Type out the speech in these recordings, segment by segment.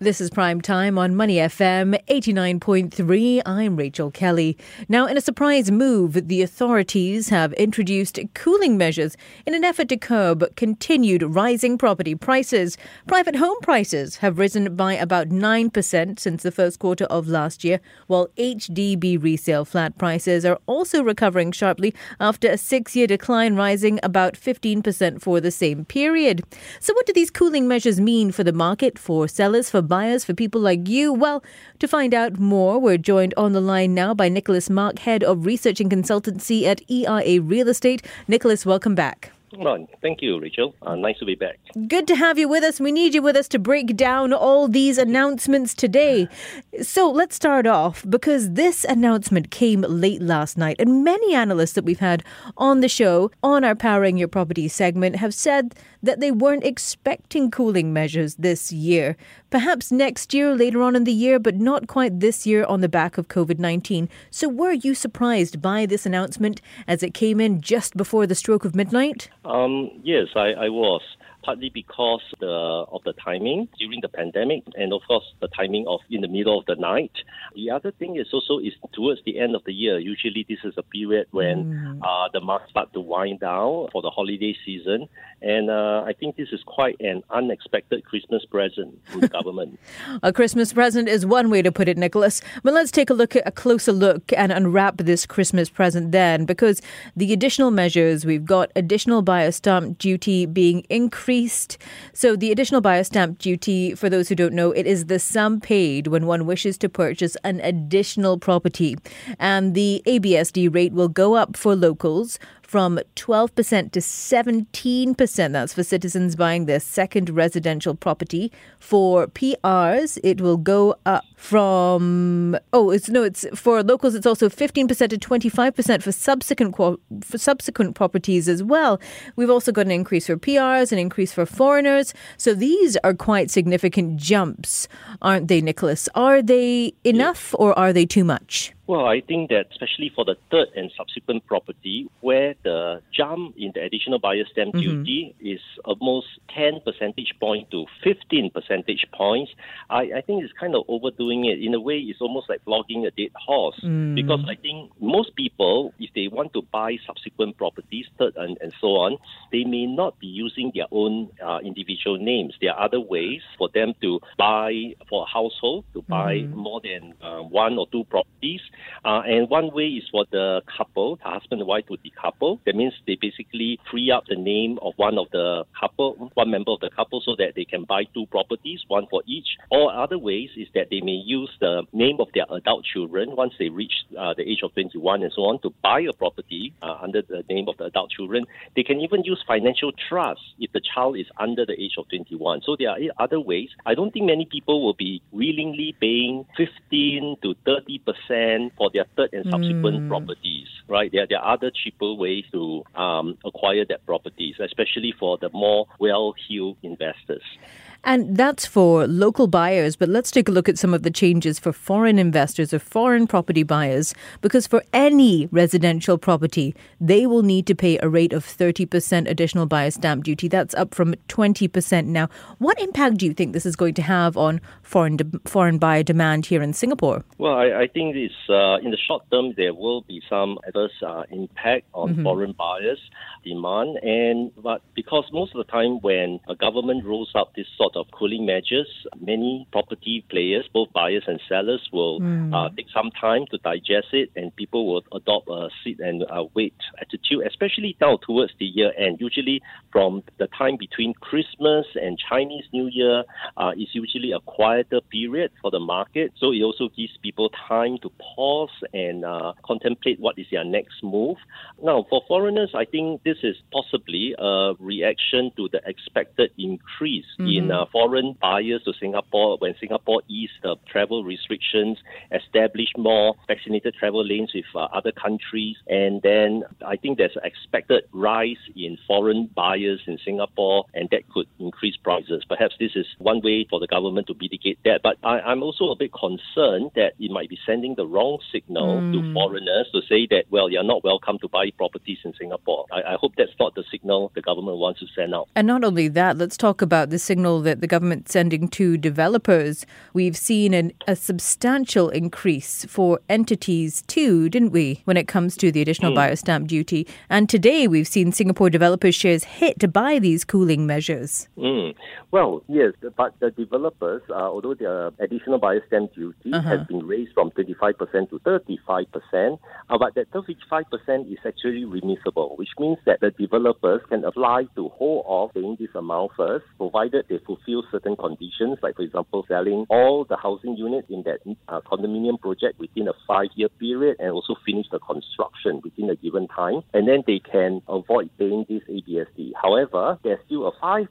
This is Prime Time on Money FM 89.3. I'm Rachel Kelly. Now, in a surprise move, the authorities have introduced cooling measures in an effort to curb continued rising property prices. Private home prices have risen by about 9% since the first quarter of last year, while HDB resale flat prices are also recovering sharply after a six year decline, rising about 15% for the same period. So, what do these cooling measures mean for the market, for sellers, for buyers, for people like you? Well, to find out more, we're joined on the line now by Nicholas Mak, Head of Research and Consultancy at ERA Real Estate. Nicholas, welcome back. Well, thank you, Rachel. Uh, nice to be back. Good to have you with us. We need you with us to break down all these announcements today. So let's start off because this announcement came late last night, and many analysts that we've had on the show, on our Powering Your Property segment, have said that they weren't expecting cooling measures this year. Perhaps next year, later on in the year, but not quite this year on the back of COVID 19. So were you surprised by this announcement as it came in just before the stroke of midnight? Um, yes, I, I was partly because the, of the timing during the pandemic and of course the timing of in the middle of the night. The other thing is also is towards the end of the year. Usually this is a period when mm. uh, the market start to wind down for the holiday season, and uh, I think this is quite an unexpected Christmas present from the government. a Christmas present is one way to put it, Nicholas. But let's take a look at a closer look and unwrap this Christmas present then, because the additional measures we've got additional buyer stamp duty being increased increased. So, the additional buyer stamp duty, for those who don't know, it is the sum paid when one wishes to purchase an additional property. And the ABSD rate will go up for locals from 12% to 17%. That's for citizens buying their second residential property. For PRs, it will go up from oh, it's no, it's for locals. It's also 15% to 25% for subsequent for subsequent properties as well. We've also got an increase for PRs, an increase for foreigners. So these are quite significant jumps, aren't they, Nicholas? Are they enough or are they too much? Well, I think that especially for the third and subsequent property, where the jump in the additional buyer stamp mm-hmm. duty is almost 10 percentage point to 15 percentage points, I, I think it's kind of overdoing it. In a way, it's almost like flogging a dead horse. Mm. Because I think most people, if they want to buy subsequent properties, third and, and so on, they may not be using their own uh, individual names. There are other ways for them to buy for a household, to buy mm. more than uh, one or two properties. Uh, and one way is for the couple, the husband and wife to decouple. That means they basically free up the name of one of the couple, one member of the couple, so that they can buy two properties, one for each. Or other ways is that they may use the name of their adult children once they reach uh, the age of 21 and so on to buy a property uh, under the name of the adult children. They can even use financial trust if the child is under the age of 21. So there are other ways. I don't think many people will be willingly paying 15 to 30 percent for their third and subsequent mm. properties, right? There, there are other cheaper ways to um, acquire that properties, especially for the more well-heeled investors. And that's for local buyers, but let's take a look at some of the changes for foreign investors or foreign property buyers. Because for any residential property, they will need to pay a rate of 30% additional buyer stamp duty. That's up from 20% now. What impact do you think this is going to have on foreign de- foreign buyer demand here in Singapore? Well, I, I think it's, uh, in the short term, there will be some adverse uh, impact on mm-hmm. foreign buyers' demand. And but because most of the time when a government rolls out this sort of cooling measures, many property players, both buyers and sellers, will mm. uh, take some time to digest it, and people will adopt a sit and uh, wait attitude, especially now towards the year end. Usually, from the time between Christmas and Chinese New Year, uh, is usually a quieter period for the market. So it also gives people time to pause and uh, contemplate what is their next move. Now, for foreigners, I think this is possibly a reaction to the expected increase mm-hmm. in uh, foreign buyers to Singapore when Singapore eased the travel restrictions, established more vaccinated travel lanes with uh, other countries, and then I think there's an expected rise in foreign buyers in Singapore, and that could increase prices. Perhaps this is one way for the government to mitigate that. But I, am also a bit concerned that it might be sending the wrong signal mm. to foreigners to say that, well, you're not welcome to buy properties in Singapore. I, I hope that's not the signal the government wants to send out. And not only that, let's talk about the signal that the government's sending to developers. We've seen an, a substantial increase for entities too, didn't we, when it comes to the additional mm. buyer stamp duty? And today we've seen Singapore developers' shares hit by these cooling measures. Mm. Well, yes, but the developers, uh, although the additional buyer stamp duty uh-huh. has been raised from 25% to 35%, uh, but that 35% is actually remissible, which means that the developers can apply to hold off paying this amount first, provided they fulfill certain conditions, like, for example, selling all the housing units in that uh, condominium project within a five year period and also finish the construction within a given time. And then they can avoid paying this ABSD. However, there's still a 5%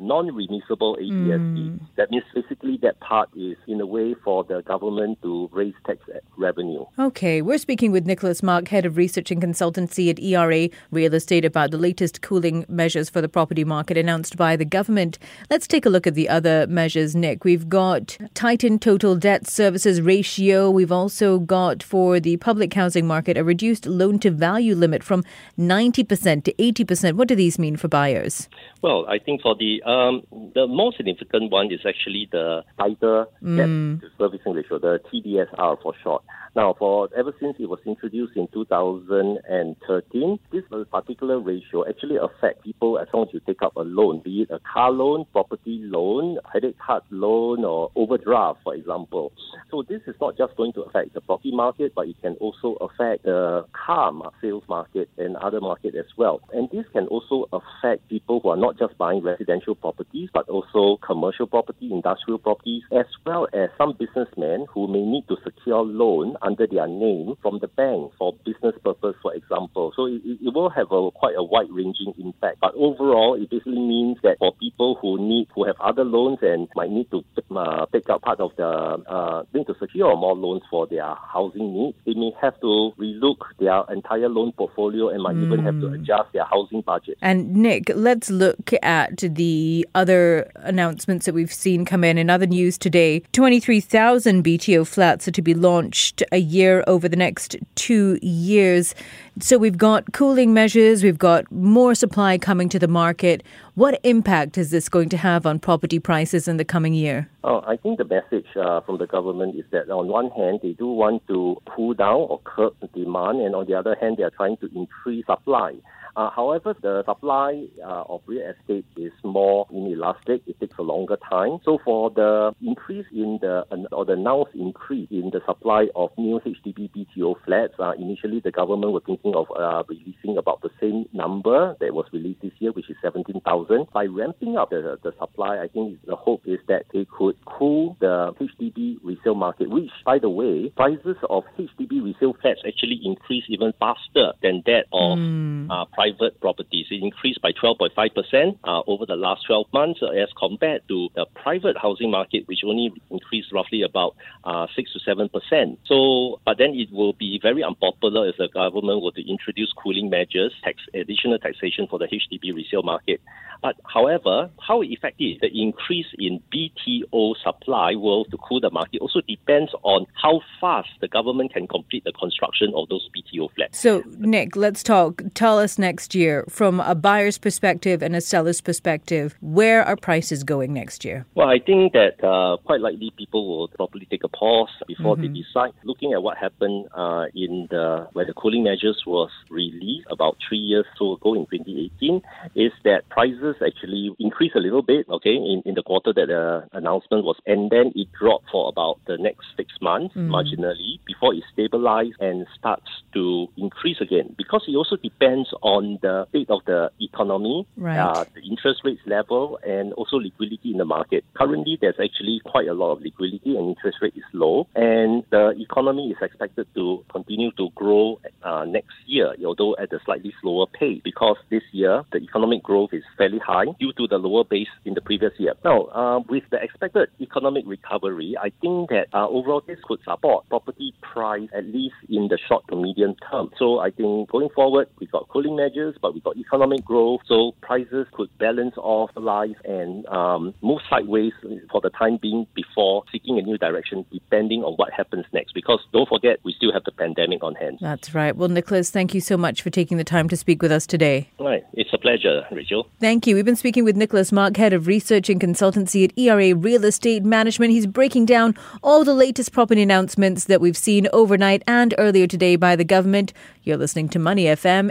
non remissible ABSD. Mm. That means basically that part is in a way for the government to raise tax revenue. Okay, we're speaking with Nicholas Mak, Head of Research and Consultancy at ERA Real Estate, about the latest cooling measures for the property market announced by the government. Let's take a look at the other measures, Nick. We've got tightened total debt services ratio. We've also got for the public housing market a reduced loan to value limit from 90% to 80%. What do these mean for buyers? Well, I think for the um, the most significant one is actually the tighter mm. debt servicing ratio, the TDSR for short. Now, for ever since it was introduced in 2013, this particular ratio actually affects people as long as you take up a loan, be it a car loan, property loan, credit card loan, or overdraft, for example. So this is not just going to affect the property market, but it can also affect the car sales market and other market as well. And this can also affect people who are not just buying residential properties, but also commercial property, industrial properties, as well as some businessmen who may need to secure loan under their name from the bank for business purpose, for example. So it, it will have a quite a wide-ranging impact. But overall, it basically means that for people who need, who have other loans and might need to uh, take up part of the, uh, need to secure more loans for their housing needs, they may have to relook their entire loan portfolio and might mm. even have to hmm. adjust their housing budget. And Nick, let's look at the other announcements that we've seen come in in other news today. 23,000 BTO flats are to be launched a year over the next two years. So we've got cooling measures, we've got more supply coming to the market. What impact is this going to have on property prices in the coming year? Oh, I think the message uh, from the government is that on one hand, they do want to cool down or curb demand, and on the other hand, they are trying to increase supply. Uh, however, the supply uh, of real estate is more inelastic. It takes a longer time. So for the increase in the or the announced increase in the supply of new HDB BTO flats, uh, initially the government was thinking of uh, releasing about the same number that was released this year, which is 17,000. By ramping up the, the supply, I think the hope is that they could cool the HDB resale market, which, by the way, prices of HDB resale flats actually increase even faster than that of mm. Private properties. It increased by 12.5% uh, over the last 12 months uh, as compared to the private housing market, which only increased roughly about uh, 6 to 7%. So, but then it will be very unpopular if the government were to introduce cooling measures, tax, additional taxation for the HDB resale market. But however, how effective the increase in BTO supply will to cool the market also depends on how fast the government can complete the construction of those BTO flats. So, Nick, let's talk. Tell us next year, from a buyer's perspective and a seller's perspective, where are prices going next year? Well, I think that uh, quite likely people will probably take a pause before mm-hmm. they decide. Looking at what happened uh, in the where the cooling measures was released about three years so ago in 2018, is that prices actually increased a little bit, okay, in, in the quarter that the announcement was, and then it dropped for about the next six months mm. marginally before it stabilized and starts to increase again. Because it also depends on the state of the economy, right. uh, the interest rates level, and also liquidity in the market. Currently, there's actually quite a lot of liquidity and interest rate is low, and the economy is expected to continue to grow uh, next year, although at a slightly slower pace, because this year the economic growth is fairly high due to the lower base in the previous year. Now, uh, with the expected economic recovery, I think that uh, overall this could support property price at least in the short to medium term. So I think going forward, we've got cooling measures measures, but we got economic growth, so prices could balance off life and um, move sideways for the time being before seeking a new direction, depending on what happens next. Because don't forget, we still have the pandemic on hand. That's right. Well, Nicholas, thank you so much for taking the time to speak with us today. Right. It's a pleasure, Rachel. Thank you. We've been speaking with Nicholas Mak, Head of Research and Consultancy at ERA Real Estate Management. He's breaking down all the latest property announcements that we've seen overnight and earlier today by the government. You're listening to Money FM